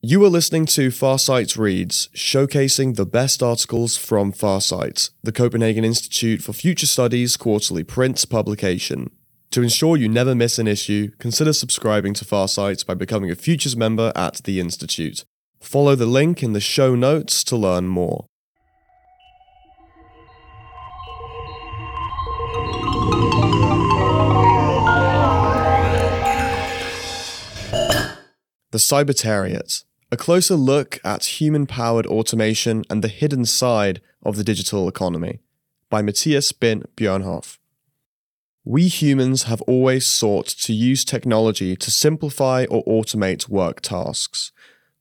You are listening to Farsight Reads, showcasing the best articles from Farsight, the Copenhagen Institute for Future Studies quarterly print publication. To ensure you never miss an issue, consider subscribing to Farsight by becoming a Futures member at the Institute. Follow the link in the show notes to learn more. The Cybertariat a closer look at human powered automation and the hidden side of the digital economy by Mathias Behn Bjørnhof. We humans have always sought to use technology to simplify or automate work tasks.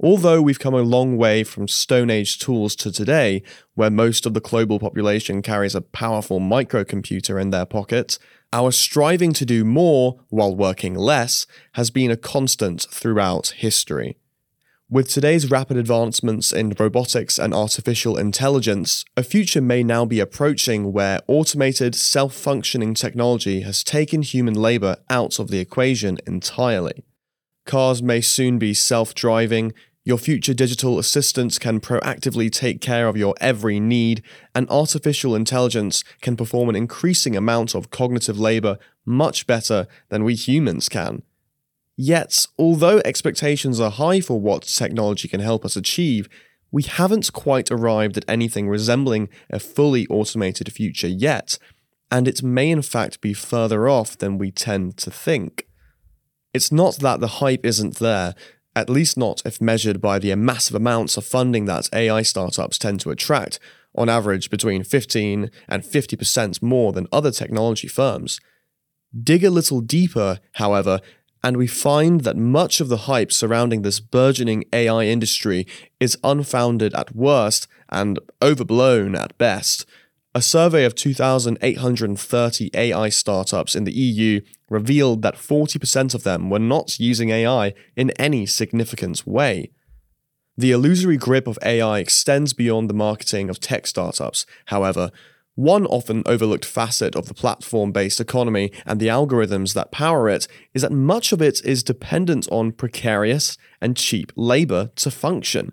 Although we've come a long way from Stone Age tools to today, where most of the global population carries a powerful microcomputer in their pocket, our striving to do more while working less has been a constant throughout history. With today's rapid advancements in robotics and artificial intelligence, a future may now be approaching where automated, self functioning technology has taken human labour out of the equation entirely. Cars may soon be self driving, your future digital assistants can proactively take care of your every need, and artificial intelligence can perform an increasing amount of cognitive labour much better than we humans can. Yet, although expectations are high for what technology can help us achieve, we haven't quite arrived at anything resembling a fully automated future yet, and it may in fact be further off than we tend to think. It's not that the hype isn't there, at least not if measured by the massive amounts of funding that AI startups tend to attract, on average between 15 and 50% more than other technology firms. Dig a little deeper, however, and we find that much of the hype surrounding this burgeoning AI industry is unfounded at worst and overblown at best. A survey of 2,830 AI startups in the EU revealed that 40% of them were not using AI in any significant way. The illusory grip of AI extends beyond the marketing of tech startups, however, one often overlooked facet of the platform based economy and the algorithms that power it is that much of it is dependent on precarious and cheap labour to function.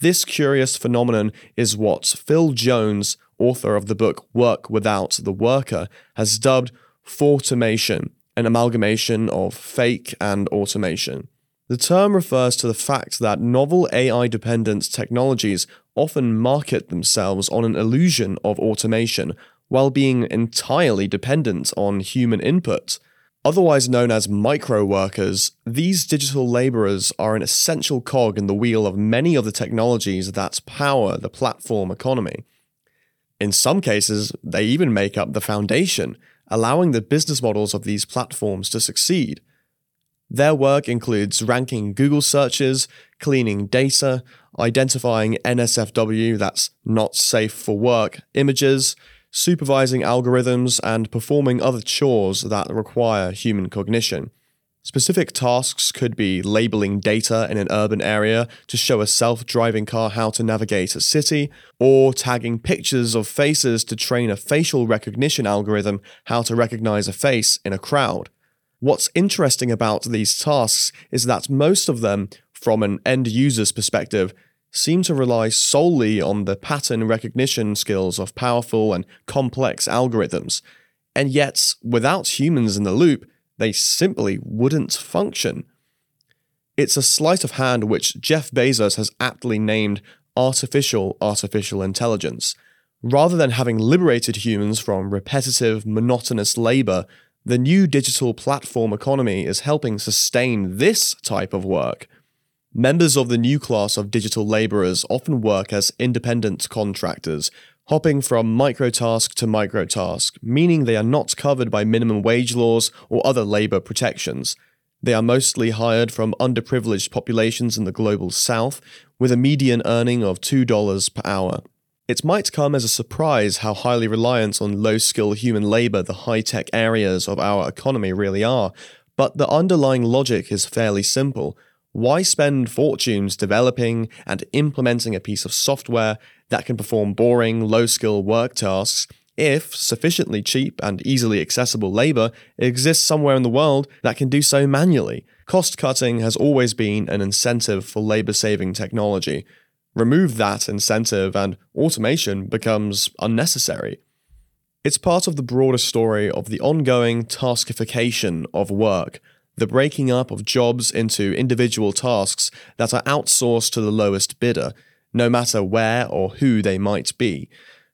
This curious phenomenon is what Phil Jones, author of the book Work Without the Worker, has dubbed fauxtomation, an amalgamation of fake and automation. The term refers to the fact that novel AI dependent technologies often market themselves on an illusion of automation while being entirely dependent on human input. Otherwise known as micro workers, these digital laborers are an essential cog in the wheel of many of the technologies that power the platform economy. In some cases, they even make up the foundation, allowing the business models of these platforms to succeed. Their work includes ranking Google searches, cleaning data, identifying NSFW, that's not safe for work, images, supervising algorithms, and performing other chores that require human cognition. Specific tasks could be labeling data in an urban area to show a self driving car how to navigate a city, or tagging pictures of faces to train a facial recognition algorithm how to recognize a face in a crowd. What's interesting about these tasks is that most of them, from an end user's perspective, seem to rely solely on the pattern recognition skills of powerful and complex algorithms. And yet, without humans in the loop, they simply wouldn't function. It's a sleight of hand which Jeff Bezos has aptly named artificial artificial intelligence. Rather than having liberated humans from repetitive, monotonous labor, the new digital platform economy is helping sustain this type of work. Members of the new class of digital laborers often work as independent contractors, hopping from microtask to microtask, meaning they are not covered by minimum wage laws or other labor protections. They are mostly hired from underprivileged populations in the global south, with a median earning of $2 per hour. It might come as a surprise how highly reliant on low skill human labour the high tech areas of our economy really are, but the underlying logic is fairly simple. Why spend fortunes developing and implementing a piece of software that can perform boring, low skill work tasks if sufficiently cheap and easily accessible labour exists somewhere in the world that can do so manually? Cost cutting has always been an incentive for labor saving technology. Remove that incentive, and automation becomes unnecessary. It's part of the broader story of the ongoing taskification of work, the breaking up of jobs into individual tasks that are outsourced to the lowest bidder, no matter where or who they might be.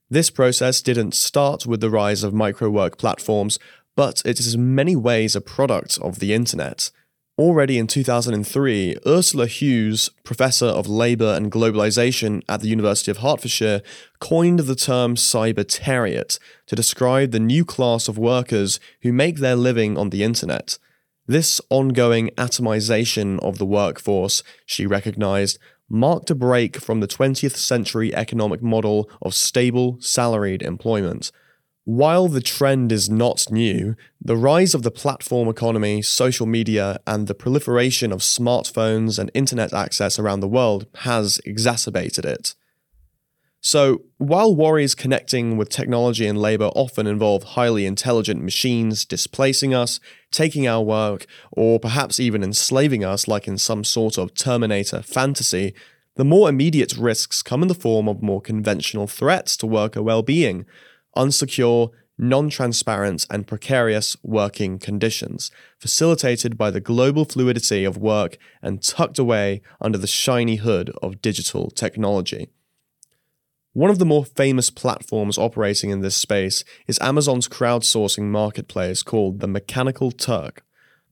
This process didn't start with the rise of microwork platforms, but it is in many ways a product of the internet. Already in 2003, Ursula Huws, Professor of Labour and Globalisation at the University of Hertfordshire, coined the term cybertariat to describe the new class of workers who make their living on the internet. This ongoing atomization of the workforce, she recognised, marked a break from the 20th century economic model of stable, salaried employment. While the trend is not new, the rise of the platform economy, social media, and the proliferation of smartphones and internet access around the world has exacerbated it. So, while worries connecting with technology and labor often involve highly intelligent machines displacing us, taking our work, or perhaps even enslaving us like in some sort of Terminator fantasy, the more immediate risks come in the form of more conventional threats to worker well being unsecure, non transparent, and precarious working conditions, facilitated by the global fluidity of work and tucked away under the shiny hood of digital technology. One of the more famous platforms operating in this space is Amazon's crowdsourcing marketplace called the Mechanical Turk.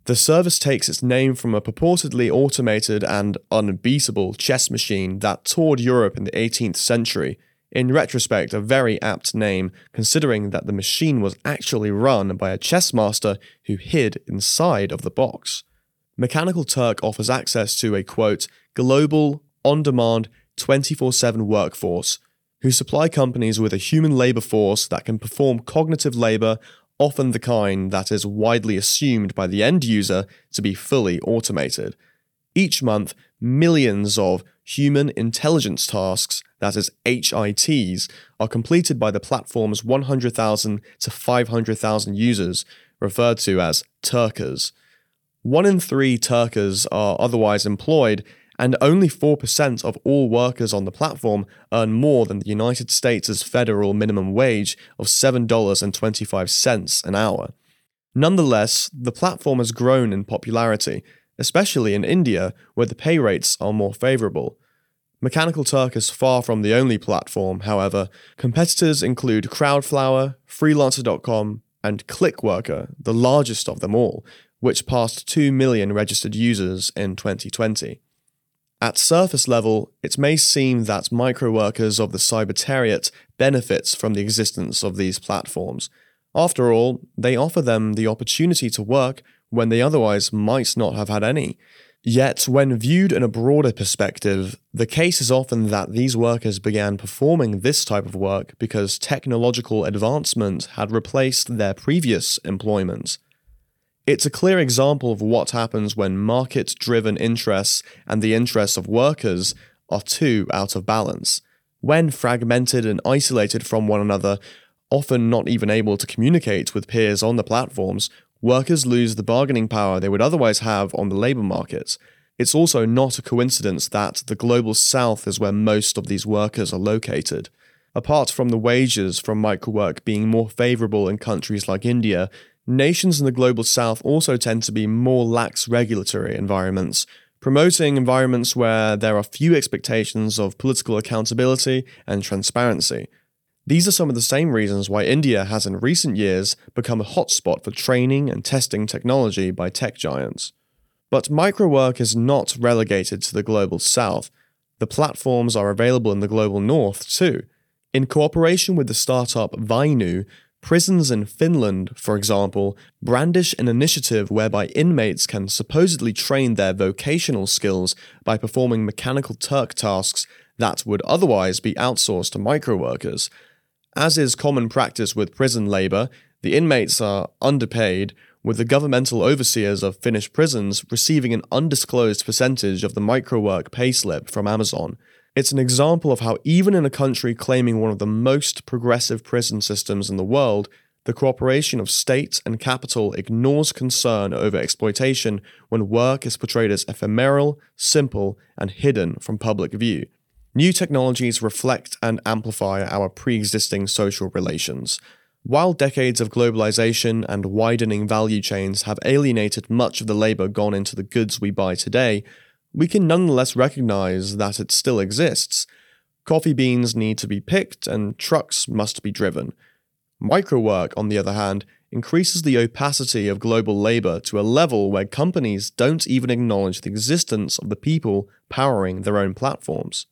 The service takes its name from a purportedly automated and unbeatable chess machine that toured Europe in the 18th century in retrospect, a very apt name, considering that the machine was actually run by a chess master who hid inside of the box. Mechanical Turk offers access to a quote, global, on demand, 24 7 workforce, who supply companies with a human labor force that can perform cognitive labor, often the kind that is widely assumed by the end user to be fully automated. Each month, millions of human intelligence tasks that is HITs, are completed by the platform's 100,000 to 500,000 users, referred to as Turkers. One in three Turkers are otherwise employed, and only 4% of all workers on the platform earn more than the United States' federal minimum wage of $7.25 an hour. Nonetheless, the platform has grown in popularity, especially in India, where the pay rates are more favorable. Mechanical Turk is far from the only platform, however. Competitors include Crowdflower, Freelancer.com, and Clickworker, the largest of them all, which passed 2 million registered users in 2020. At surface level, it may seem that microworkers of the cybertariat benefits from the existence of these platforms. After all, they offer them the opportunity to work when they otherwise might not have had any. Yet, when viewed in a broader perspective, the case is often that these workers began performing this type of work because technological advancement had replaced their previous employment. It's a clear example of what happens when market driven interests and the interests of workers are too out of balance. When fragmented and isolated from one another, often not even able to communicate with peers on the platforms, workers lose the bargaining power they would otherwise have on the labour market. It's also not a coincidence that the global south is where most of these workers are located. Apart from the wages from microwork being more favourable in countries like India, nations in the global south also tend to be more lax regulatory environments, promoting environments where there are few expectations of political accountability and transparency. These are some of the same reasons why India has in recent years become a hotspot for training and testing technology by tech giants. But microwork is not relegated to the global south. The platforms are available in the global north too. In cooperation with the startup Vainu, prisons in Finland, for example, brandish an initiative whereby inmates can supposedly train their vocational skills by performing mechanical Turk tasks that would otherwise be outsourced to microworkers. As is common practice with prison labour, the inmates are underpaid, with the governmental overseers of Finnish prisons receiving an undisclosed percentage of the microwork payslip from Amazon. It's an example of how, even in a country claiming one of the most progressive prison systems in the world, the cooperation of state and capital ignores concern over exploitation when work is portrayed as ephemeral, simple, and hidden from public view. New technologies reflect and amplify our pre existing social relations. While decades of globalization and widening value chains have alienated much of the labor gone into the goods we buy today, we can nonetheless recognize that it still exists. Coffee beans need to be picked and trucks must be driven. Microwork, on the other hand, increases the opacity of global labor to a level where companies don't even acknowledge the existence of the people powering their own platforms.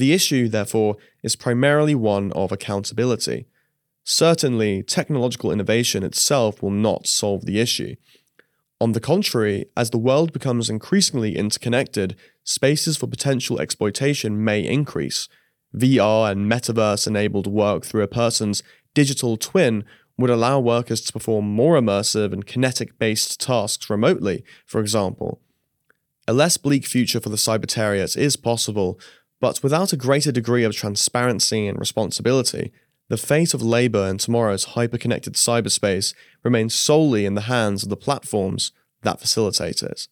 The issue, therefore, is primarily one of accountability. Certainly, technological innovation itself will not solve the issue. On the contrary, as the world becomes increasingly interconnected, spaces for potential exploitation may increase. VR and metaverse enabled work through a person's digital twin would allow workers to perform more immersive and kinetic based tasks remotely, for example. A less bleak future for the cybertarians is possible, but without a greater degree of transparency and responsibility, the fate of labour in tomorrow's hyperconnected cyberspace remains solely in the hands of the platforms that facilitate it.